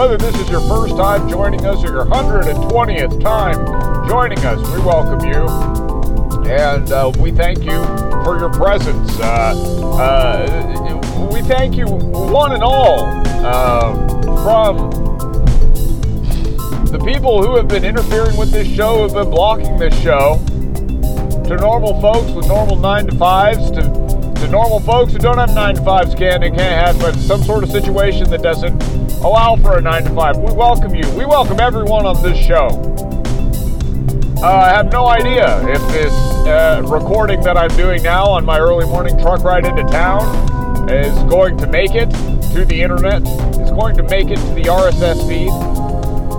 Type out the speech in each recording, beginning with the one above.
whether this is your first time joining us or your 120th time joining us, we welcome you. And uh, we thank you for your presence. Uh, uh, we thank you, one and all, uh, from the people who have been interfering with this show, have been blocking this show, to normal folks with normal nine to fives, to, to normal folks who don't have nine to fives, can and can't have, but some sort of situation that doesn't allow for a nine to five. We welcome you. We welcome everyone on this show. Uh, I have no idea if this uh, recording that I'm doing now on my early morning truck ride into town is going to make it to the internet, is going to make it to the RSS feed.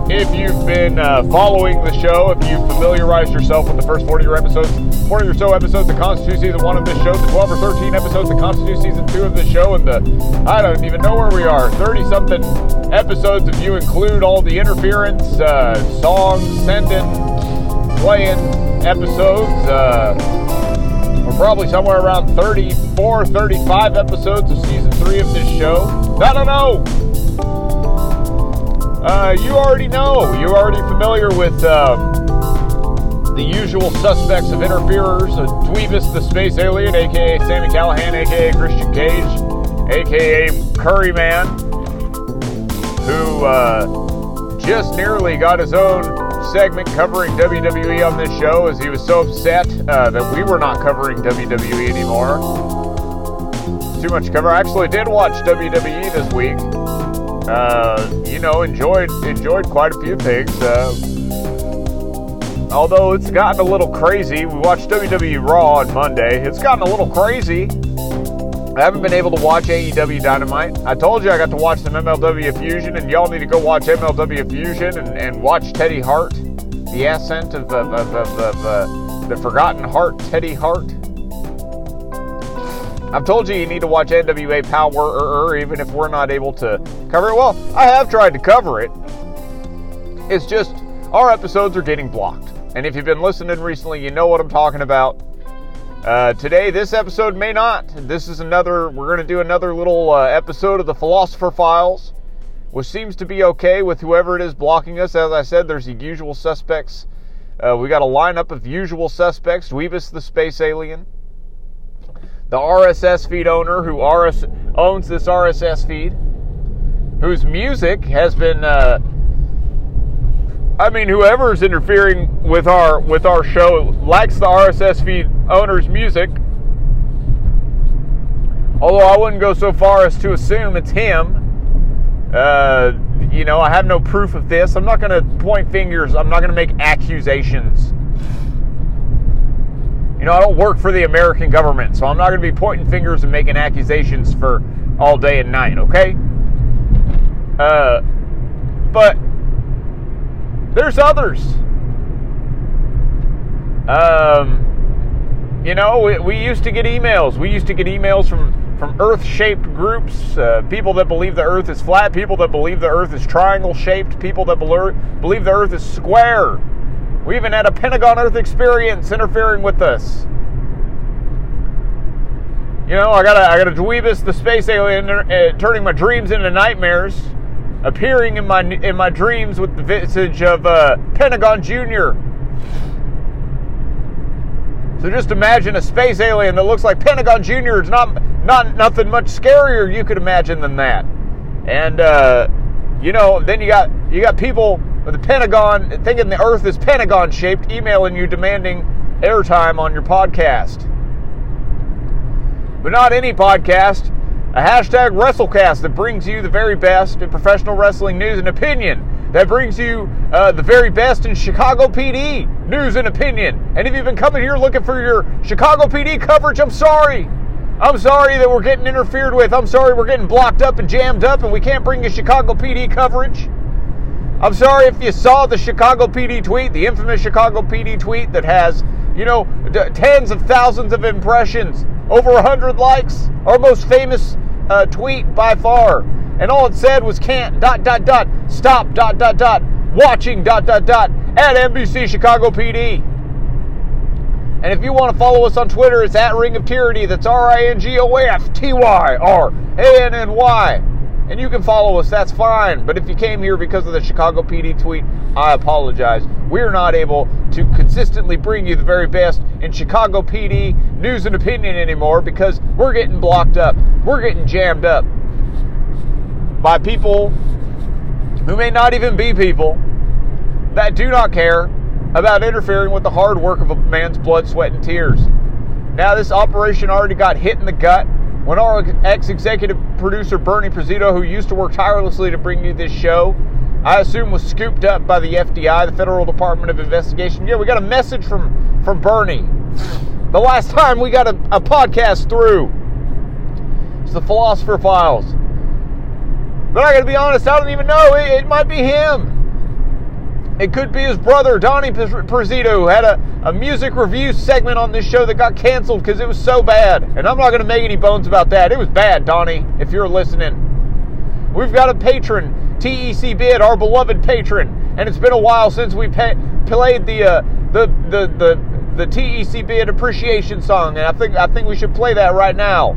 If you've been uh, following the show, if you've familiarized yourself with the first 40 or episodes, 40 or so episodes that constitute season one of this show, the 12 or 13 episodes that constitute season two of this show, and the, I don't even know where we are, 30 something episodes if you include all the interference, uh, songs, sending, playing episodes. Uh, we're probably somewhere around 34, 35 episodes of season three of this show. I don't know. Uh, you already know. You're already familiar with um, the usual suspects of interferers. Uh, Dweebus the Space Alien, aka Sammy Callahan, aka Christian Cage, aka Curry Man, who uh, just nearly got his own segment covering WWE on this show as he was so upset uh, that we were not covering WWE anymore. Too much cover. I actually did watch WWE this week. Uh, you know, enjoyed enjoyed quite a few things. Uh, although it's gotten a little crazy. We watched WWE Raw on Monday. It's gotten a little crazy. I haven't been able to watch AEW Dynamite. I told you I got to watch some MLW Fusion, and y'all need to go watch MLW Fusion and, and watch Teddy Hart, the ascent of, of, of, of, uh, the forgotten heart, Teddy Hart. I've told you you need to watch NWA Power, even if we're not able to cover it. Well, I have tried to cover it. It's just our episodes are getting blocked. And if you've been listening recently, you know what I'm talking about. Uh, today, this episode may not. This is another, we're going to do another little uh, episode of the Philosopher Files, which seems to be okay with whoever it is blocking us. As I said, there's the usual suspects. Uh, we got a lineup of usual suspects Dweebus the Space Alien, the RSS feed owner who RS, owns this RSS feed, whose music has been. Uh, I mean, whoever is interfering with our with our show likes the RSS feed owner's music. Although I wouldn't go so far as to assume it's him. Uh, you know, I have no proof of this. I'm not going to point fingers. I'm not going to make accusations. You know, I don't work for the American government, so I'm not going to be pointing fingers and making accusations for all day and night, okay? Uh, but there's others. Um, you know, we, we, used to get emails. We used to get emails from, from Earth shaped groups, uh, people that believe the Earth is flat, people that believe the Earth is triangle shaped, people that believe the Earth is square. We even had a Pentagon Earth experience interfering with us. You know, I got a, I got a Dweebus, the space alien, uh, turning my dreams into nightmares, appearing in my in my dreams with the visage of uh, Pentagon Junior. So just imagine a space alien that looks like Pentagon Junior. It's not not nothing much scarier you could imagine than that. And uh, you know, then you got you got people with the Pentagon thinking the Earth is Pentagon shaped, emailing you demanding airtime on your podcast. But not any podcast. A hashtag WrestleCast that brings you the very best in professional wrestling news and opinion. That brings you uh, the very best in Chicago PD news and opinion. And if you've been coming here looking for your Chicago PD coverage, I'm sorry. I'm sorry that we're getting interfered with. I'm sorry we're getting blocked up and jammed up and we can't bring you Chicago PD coverage. I'm sorry if you saw the Chicago PD tweet, the infamous Chicago PD tweet that has, you know, d- tens of thousands of impressions, over 100 likes, our most famous uh, tweet by far. and all it said was can't dot dot dot stop dot dot dot watching dot dot dot at NBC Chicago PD. And if you want to follow us on Twitter, it's at Ring of Tyranny. That's R I N G O F T Y R A N N Y. And you can follow us, that's fine. But if you came here because of the Chicago PD tweet, I apologize. We're not able to consistently bring you the very best in Chicago PD news and opinion anymore because we're getting blocked up. We're getting jammed up by people who may not even be people that do not care about interfering with the hard work of a man's blood, sweat, and tears. Now, this operation already got hit in the gut when our ex executive producer, Bernie Prezito, who used to work tirelessly to bring you this show, I assume was scooped up by the FBI, the Federal Department of Investigation. Yeah, we got a message from, from Bernie. The last time we got a, a podcast through. It's the Philosopher Files. But I gotta be honest, I don't even know. It, it might be him. It could be his brother, Donnie Prezito, who had a, a music review segment on this show that got canceled because it was so bad. And I'm not going to make any bones about that. It was bad, Donnie, if you're listening. We've got a patron, TEC Bid, our beloved patron. And it's been a while since we played the, uh, the, the, the, the TEC Bid appreciation song. And I think, I think we should play that right now.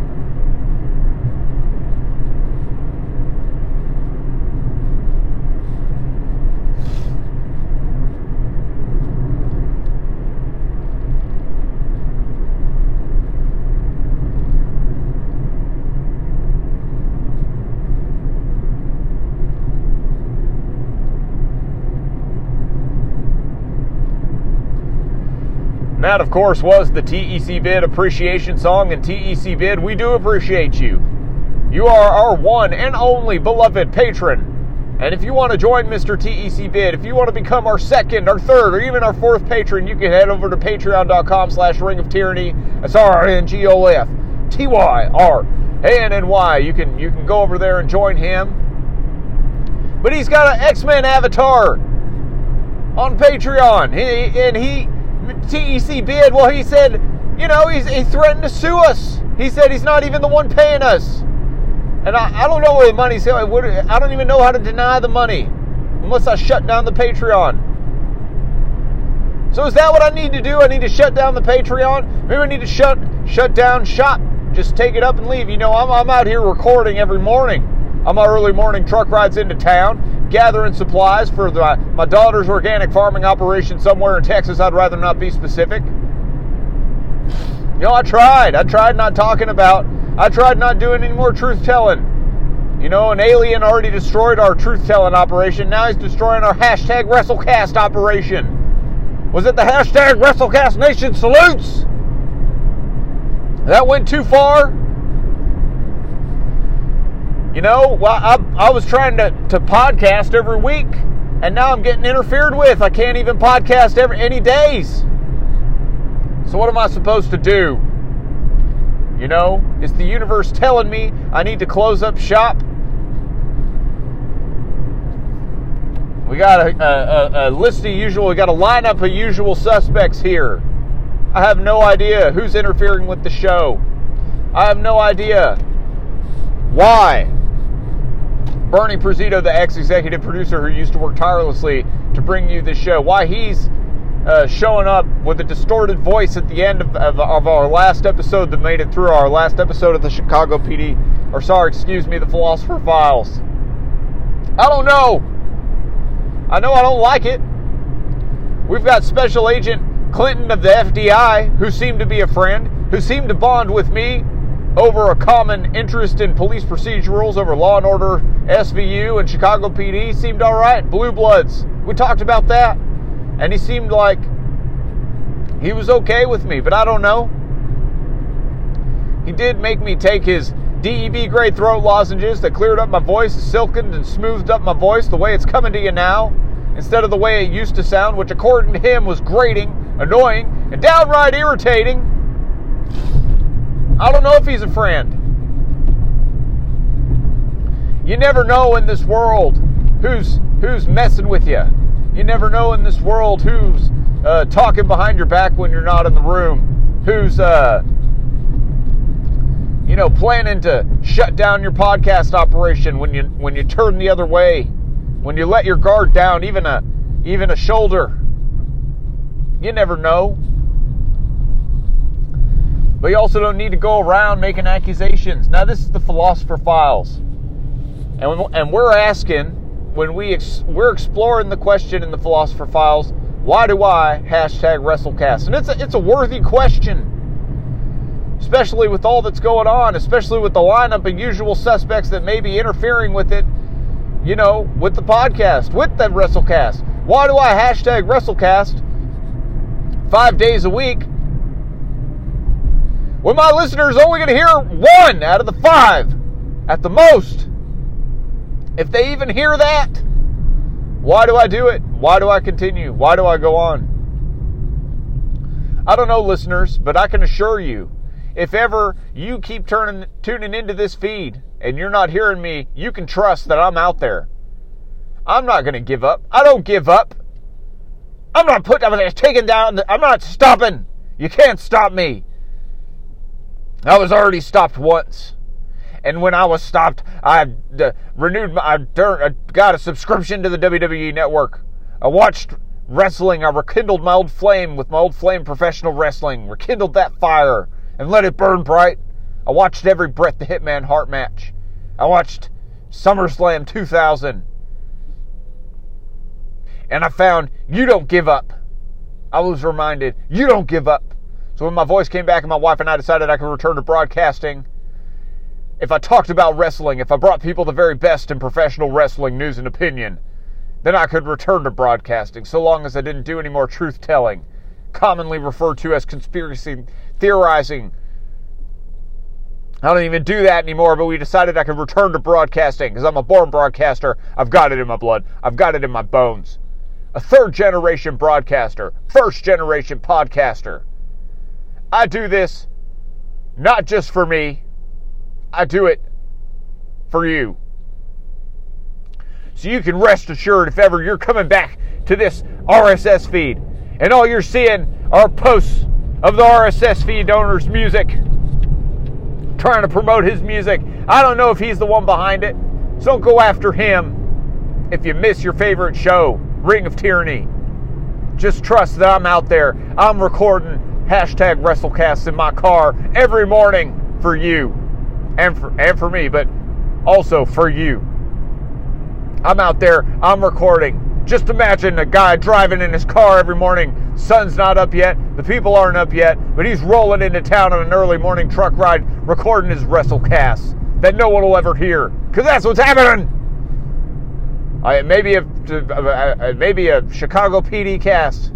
That, of course, was the TEC Bid appreciation song. And TEC Bid, we do appreciate you. You are our one and only beloved patron. And if you want to join Mr. TEC Bid, if you want to become our second, our third, or even our fourth patron, you can head over to patreon.com slash ring of tyranny. That's R-N-G-O-F T-Y-R-A-N-N-Y. You can, you can go over there and join him. But he's got an X-Men avatar on Patreon. He, and he TEC bid, well, he said, you know, he's, he threatened to sue us. He said he's not even the one paying us. And I, I don't know where the money's I don't even know how to deny the money unless I shut down the Patreon. So is that what I need to do? I need to shut down the Patreon? Maybe I need to shut shut down shop. Just take it up and leave. You know, I'm, I'm out here recording every morning on my early morning truck rides into town gathering supplies for the, uh, my daughter's organic farming operation somewhere in Texas. I'd rather not be specific. You know, I tried. I tried not talking about, I tried not doing any more truth telling. You know, an alien already destroyed our truth telling operation. Now he's destroying our hashtag WrestleCast operation. Was it the hashtag WrestleCast Nation salutes? That went too far. You know, well, I, I was trying to, to podcast every week, and now I'm getting interfered with. I can't even podcast every any days. So what am I supposed to do? You know, is the universe telling me I need to close up shop? We got a, a, a list of usual, we got a lineup of usual suspects here. I have no idea who's interfering with the show. I have no idea why Bernie Prezito, the ex executive producer who used to work tirelessly to bring you this show, why he's uh, showing up with a distorted voice at the end of, of, of, our last episode that made it through our last episode of the Chicago PD, or sorry, excuse me, the Philosopher Files. I don't know. I know I don't like it. We've got Special Agent Clinton of the FBI, who seemed to be a friend, who seemed to bond with me over a common interest in police procedurals over Law and Order SVU and Chicago PD seemed all right. Blue Bloods, we talked about that, and he seemed like he was okay with me, but I don't know. He did make me take his DEB grade throat lozenges that cleared up my voice, silkened and smoothed up my voice the way it's coming to you now, instead of the way it used to sound, which according to him was grating, annoying, and downright irritating. I don't know if he's a friend. You never know in this world who's who's messing with you. You never know in this world who's uh, talking behind your back when you're not in the room. Who's uh, you know, planning to shut down your podcast operation when you when you turn the other way, when you let your guard down, even a even a shoulder. You never know. But you also don't need to go around making accusations. Now, this is the Philosopher Files. And, and we're asking, when we ex- we're exploring the question in the Philosopher Files, why do I hashtag WrestleCast? And it's a, it's a worthy question, especially with all that's going on, especially with the lineup of usual suspects that may be interfering with it, you know, with the podcast, with the WrestleCast. Why do I hashtag WrestleCast five days a week when my listeners only going to hear one out of the five at the most. If they even hear that, why do I do it? Why do I continue? Why do I go on? I don't know, listeners, but I can assure you, if ever you keep turning, tuning into this feed and you're not hearing me, you can trust that I'm out there. I'm not going to give up. I don't give up. I'm not putting, I'm taking down, I'm not stopping. You can't stop me. I was already stopped once. And when I was stopped, I renewed my, I, I got a subscription to the WWE network. I watched wrestling. I rekindled my old flame with my old flame professional wrestling. Rekindled that fire and let it burn bright. I watched every Bret the Hitman Hart match. I watched SummerSlam 2000. And I found you don't give up. I was reminded you don't give up. So when my voice came back and my wife and I decided I could return to broadcasting, if I talked about wrestling, if I brought people the very best in professional wrestling news and opinion, then I could return to broadcasting, so long as I didn't do any more truth telling, commonly referred to as conspiracy theorizing. I don't even do that anymore, but we decided I could return to broadcasting because I'm a born broadcaster. I've got it in my blood, I've got it in my bones. A third generation broadcaster, first generation podcaster. I do this not just for me, I do it for you. So you can rest assured if ever you're coming back to this RSS feed and all you're seeing are posts of the RSS feed owner's music, trying to promote his music. I don't know if he's the one behind it, so don't go after him if you miss your favorite show, Ring of Tyranny. Just trust that I'm out there. I'm recording hashtag WrestleCast in my car every morning for you and for, and for me, but also for you. I'm out there, I'm recording. Just imagine a guy driving in his car every morning. Sun's not up yet, the people aren't up yet, but he's rolling into town on an early morning truck ride recording his WrestleCast that no one will ever hear. Because that's what's happening! Uh, maybe a maybe a Chicago PD cast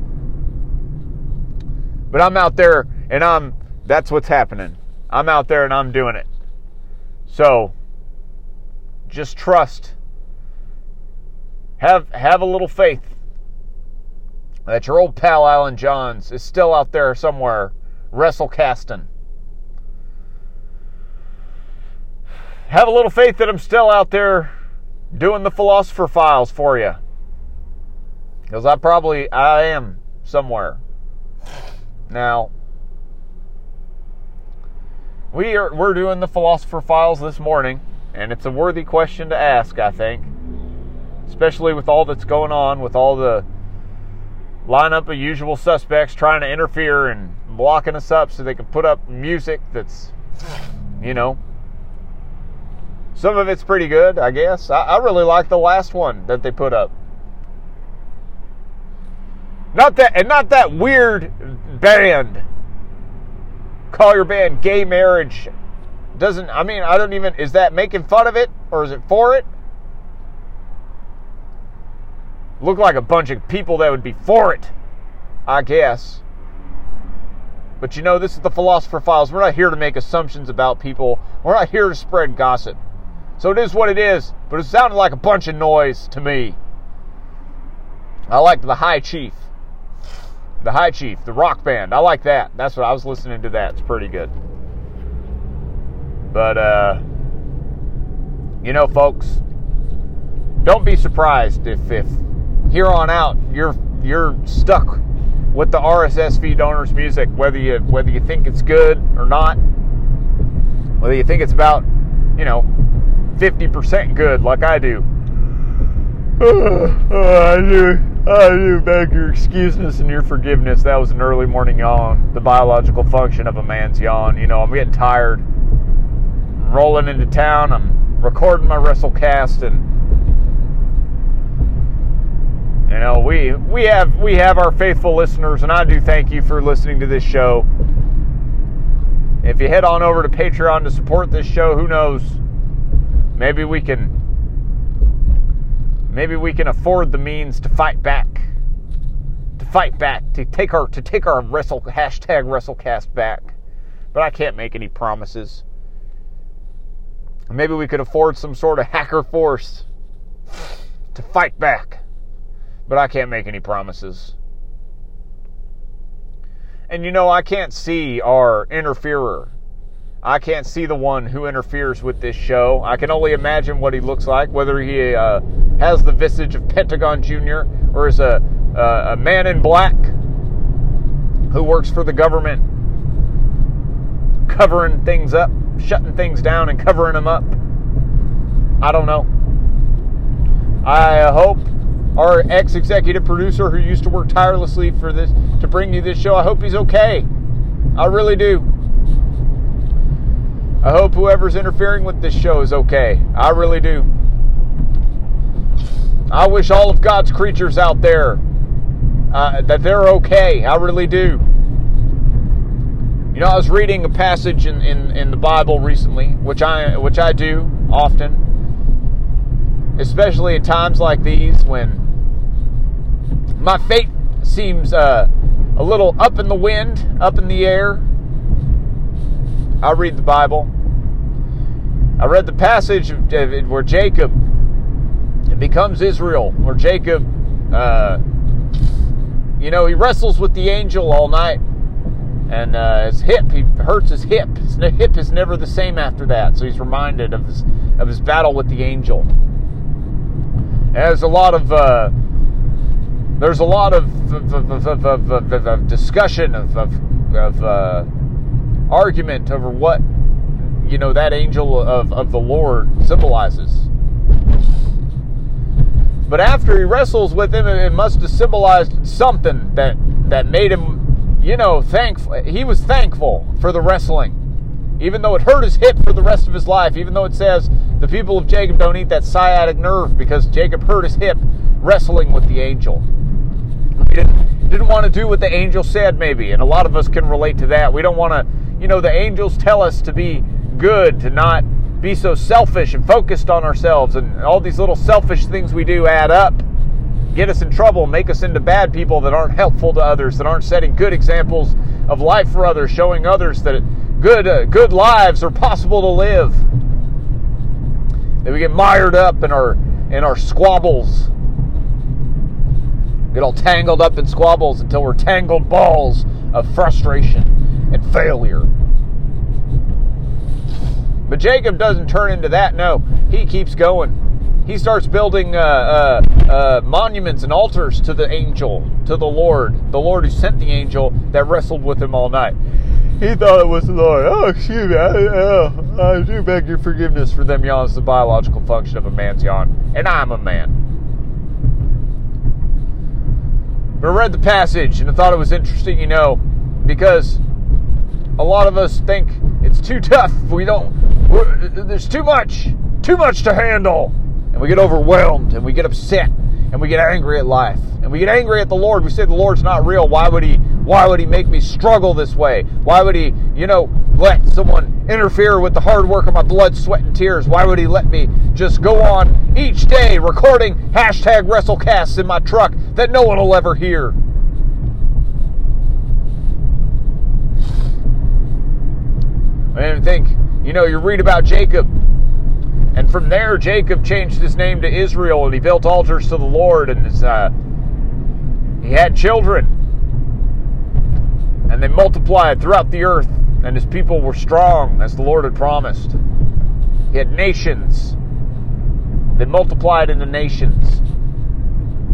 but I'm out there and I'm that's what's happening. I'm out there and I'm doing it. So just trust. Have have a little faith that your old pal Alan Johns is still out there somewhere wrestle casting. Have a little faith that I'm still out there doing the philosopher files for you. Because I probably I am somewhere. Now, we are we're doing the philosopher files this morning, and it's a worthy question to ask, I think, especially with all that's going on, with all the lineup of usual suspects trying to interfere and blocking us up so they can put up music that's, you know, some of it's pretty good, I guess. I, I really like the last one that they put up. Not that, and not that weird band. Call your band gay marriage. Doesn't, I mean, I don't even, is that making fun of it or is it for it? Look like a bunch of people that would be for it, I guess. But you know, this is the Philosopher Files. We're not here to make assumptions about people, we're not here to spread gossip. So it is what it is, but it sounded like a bunch of noise to me. I liked the High Chief. The High Chief, the rock band. I like that. That's what I was listening to. That it's pretty good. But uh, you know, folks, don't be surprised if if here on out you're you're stuck with the RSS feed owners music, whether you whether you think it's good or not. Whether you think it's about, you know, 50% good like I do. I do. Oh, I do beg your excuses and your forgiveness. That was an early morning yawn, the biological function of a man's yawn. You know, I'm getting tired. I'm rolling into town. I'm recording my WrestleCast, and you know, we we have we have our faithful listeners, and I do thank you for listening to this show. If you head on over to Patreon to support this show, who knows? Maybe we can maybe we can afford the means to fight back. To fight back, to take our to take our wrestle hashtag WrestleCast back. But I can't make any promises. Maybe we could afford some sort of hacker force to fight back. But I can't make any promises. And you know, I can't see our interferer I can't see the one who interferes with this show. I can only imagine what he looks like, whether he uh, has the visage of Pentagon Jr. or is a, uh, a man in black who works for the government, covering things up, shutting things down, and covering them up. I don't know. I hope our ex executive producer who used to work tirelessly for this to bring you this show, I hope he's okay. I really do. I hope whoever's interfering with this show is okay. I really do. I wish all of God's creatures out there uh, that they're okay. I really do. You know, I was reading a passage in, in, in the Bible recently, which I which I do often, especially at times like these when my fate seems uh, a little up in the wind, up in the air. I read the Bible. I read the passage where Jacob becomes Israel, where Jacob, uh, you know, he wrestles with the angel all night, and uh, his hip, he hurts his hip. His hip is never the same after that, so he's reminded of his of his battle with the angel. There's a lot of uh, there's a lot of, of, of, of discussion of, of uh, argument over what you know that angel of, of the Lord symbolizes. But after he wrestles with him, it must have symbolized something that that made him, you know, thankful. He was thankful for the wrestling, even though it hurt his hip for the rest of his life. Even though it says the people of Jacob don't eat that sciatic nerve because Jacob hurt his hip wrestling with the angel. He didn't, didn't want to do what the angel said, maybe, and a lot of us can relate to that. We don't want to, you know, the angels tell us to be good to not be so selfish and focused on ourselves and all these little selfish things we do add up get us in trouble make us into bad people that aren't helpful to others that aren't setting good examples of life for others showing others that good uh, good lives are possible to live. That we get mired up in our in our squabbles. Get all tangled up in squabbles until we're tangled balls of frustration and failure but Jacob doesn't turn into that. No, he keeps going. He starts building uh, uh, uh, monuments and altars to the angel, to the Lord, the Lord who sent the angel that wrestled with him all night. He thought it was the Lord. Oh, excuse me. I, uh, I do beg your forgiveness for them yawns, the biological function of a man's yawn. And I'm a man. But I read the passage and I thought it was interesting, you know, because a lot of us think it's too tough. We don't. There's too much, too much to handle, and we get overwhelmed and we get upset and we get angry at life and we get angry at the Lord. We say the Lord's not real. Why would He? Why would He make me struggle this way? Why would He, you know, let someone interfere with the hard work of my blood, sweat, and tears? Why would He let me just go on each day recording hashtag WrestleCasts in my truck that no one will ever hear? And think, you know, you read about Jacob. And from there, Jacob changed his name to Israel and he built altars to the Lord and his, uh, he had children. And they multiplied throughout the earth, and his people were strong as the Lord had promised. He had nations. They multiplied into nations.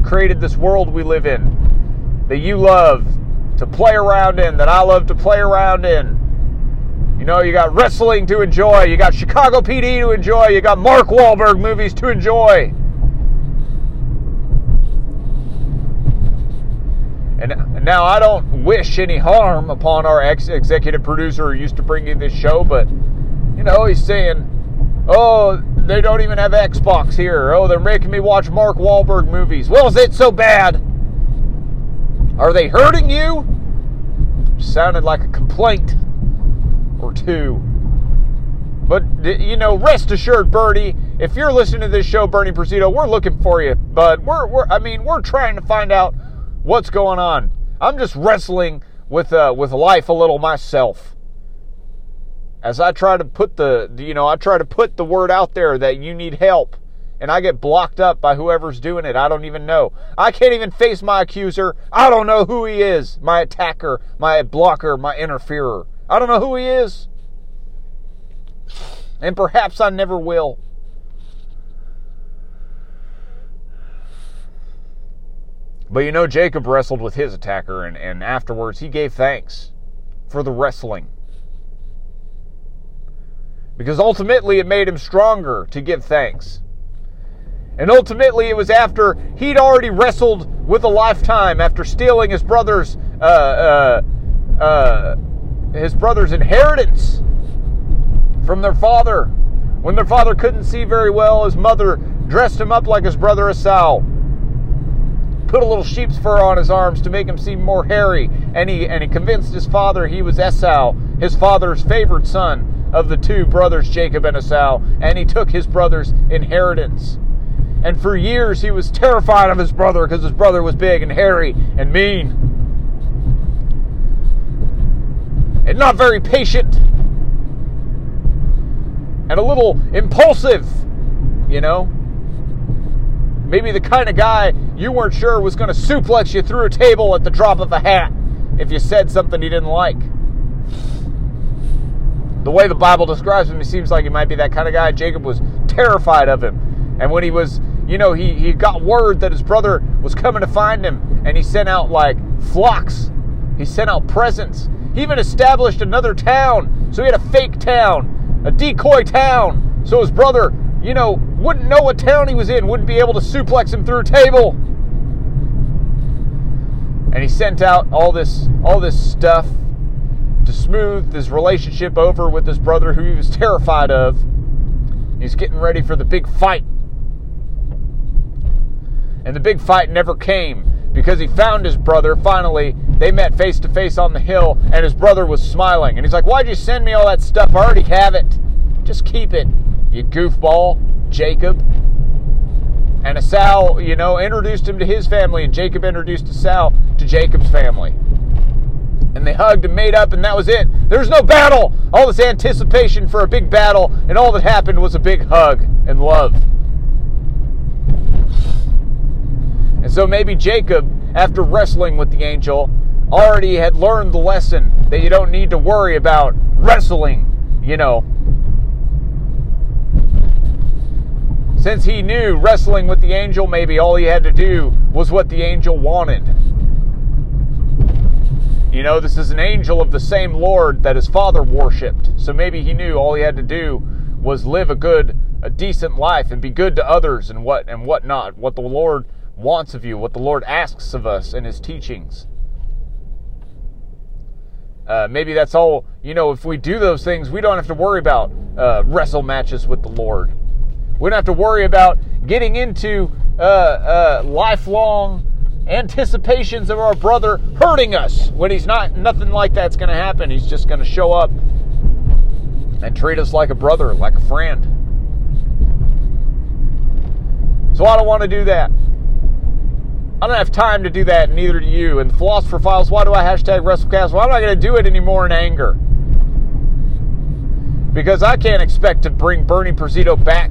Created this world we live in that you love to play around in, that I love to play around in. You know, you got wrestling to enjoy, you got Chicago PD to enjoy, you got Mark Wahlberg movies to enjoy. And now I don't wish any harm upon our ex executive producer who used to bring you this show, but you know, he's saying, oh, they don't even have Xbox here. Oh, they're making me watch Mark Wahlberg movies. Well, is it so bad? Are they hurting you? Sounded like a complaint or two. But, you know, rest assured, Bernie, if you're listening to this show, Bernie Presido, we're looking for you. But we're, we're, I mean, we're trying to find out what's going on. I'm just wrestling with, uh, with life a little myself. As I try to put the, you know, I try to put the word out there that you need help and I get blocked up by whoever's doing it. I don't even know. I can't even face my accuser. I don't know who he is. My attacker, my blocker, my interferer. I don't know who he is. And perhaps I never will. But you know, Jacob wrestled with his attacker, and, and afterwards he gave thanks for the wrestling. Because ultimately it made him stronger to give thanks. And ultimately, it was after he'd already wrestled with a lifetime after stealing his brother's uh, uh, uh, his brother's inheritance from their father. When their father couldn't see very well, his mother dressed him up like his brother Esau. Put a little sheep's fur on his arms to make him seem more hairy, and he and he convinced his father he was Esau, his father's favored son of the two brothers Jacob and Esau, and he took his brother's inheritance. And for years he was terrified of his brother because his brother was big and hairy and mean. And not very patient. And a little impulsive, you know? Maybe the kind of guy you weren't sure was going to suplex you through a table at the drop of a hat if you said something he didn't like. The way the Bible describes him, he seems like he might be that kind of guy. Jacob was terrified of him. And when he was you know, he, he got word that his brother was coming to find him, and he sent out like flocks. He sent out presents. He even established another town. So he had a fake town, a decoy town. So his brother, you know, wouldn't know what town he was in, wouldn't be able to suplex him through a table. And he sent out all this all this stuff to smooth his relationship over with his brother who he was terrified of. He's getting ready for the big fight and the big fight never came because he found his brother. Finally, they met face to face on the hill, and his brother was smiling. And he's like, Why'd you send me all that stuff? I already have it. Just keep it, you goofball, Jacob. And Esau, you know, introduced him to his family, and Jacob introduced Esau to Jacob's family. And they hugged and made up, and that was it. There's no battle. All this anticipation for a big battle, and all that happened was a big hug and love. And so maybe Jacob, after wrestling with the angel, already had learned the lesson that you don't need to worry about wrestling, you know. Since he knew wrestling with the angel, maybe all he had to do was what the angel wanted. You know, this is an angel of the same Lord that his father worshipped. So maybe he knew all he had to do was live a good, a decent life and be good to others and what and what not. What the Lord wants of you, what the Lord asks of us in His teachings. Uh, maybe that's all, you know, if we do those things, we don't have to worry about uh, wrestle matches with the Lord. We don't have to worry about getting into uh, uh lifelong anticipations of our brother hurting us when he's not, nothing like that's going to happen. He's just going to show up and treat us like a brother, like a friend. So I don't want to do that. I don't have time to do that, neither do you. And the Philosopher Files, why do I hashtag WrestleCast? Well, I'm not going to do it anymore in anger. Because I can't expect to bring Bernie Presido back.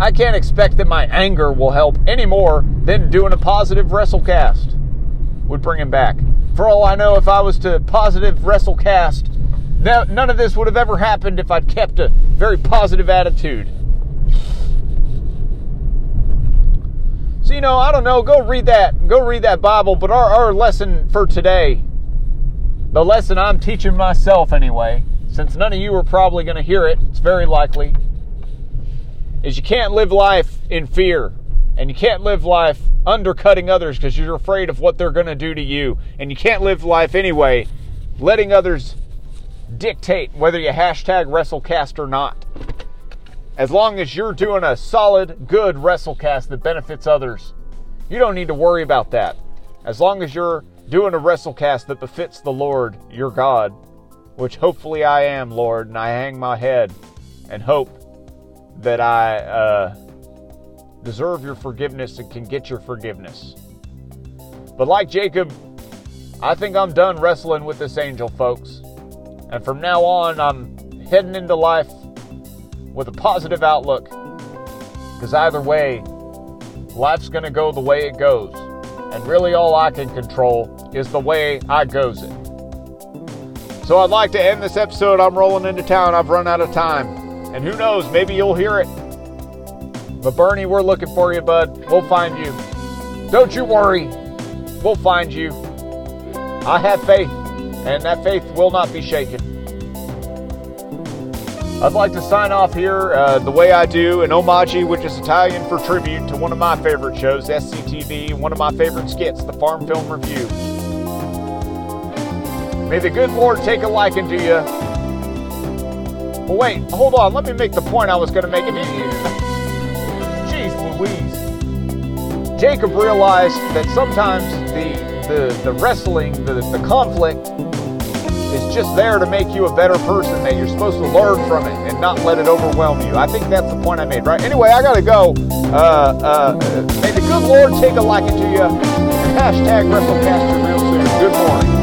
I can't expect that my anger will help any more than doing a positive WrestleCast would bring him back. For all I know, if I was to positive WrestleCast, none of this would have ever happened if I'd kept a very positive attitude. So, you know, I don't know, go read that, go read that Bible, but our, our lesson for today the lesson I'm teaching myself anyway, since none of you are probably going to hear it, it's very likely, is you can't live life in fear. And you can't live life undercutting others because you're afraid of what they're going to do to you. And you can't live life anyway letting others dictate whether you hashtag WrestleCast or not. As long as you're doing a solid, good WrestleCast that benefits others, you don't need to worry about that. As long as you're doing a WrestleCast that befits the Lord, your God, which hopefully I am, Lord, and I hang my head and hope that I uh, deserve your forgiveness and can get your forgiveness. But like Jacob, I think I'm done wrestling with this angel, folks. And from now on, I'm heading into life with a positive outlook. Because either way, life's going to go the way it goes. And really, all I can control is the way I goes it. So I'd like to end this episode. I'm rolling into town. I've run out of time. And who knows, maybe you'll hear it. But Bernie, we're looking for you, bud. We'll find you. Don't you worry. We'll find you. I have faith, and that faith will not be shaken. I'd like to sign off here uh, the way I do in homage, which is Italian for tribute to one of my favorite shows, SCTV, one of my favorite skits, the Farm Film Review. May the good Lord take a liking to you. But wait, hold on, let me make the point I was going to make. Jeez Louise. Jacob realized that sometimes the the, the wrestling, the, the conflict just there to make you a better person, that you're supposed to learn from it and not let it overwhelm you. I think that's the point I made, right? Anyway, I got to go. Uh, uh, may the good Lord take a liking to you. Hashtag WrestleCaster real soon. Good morning.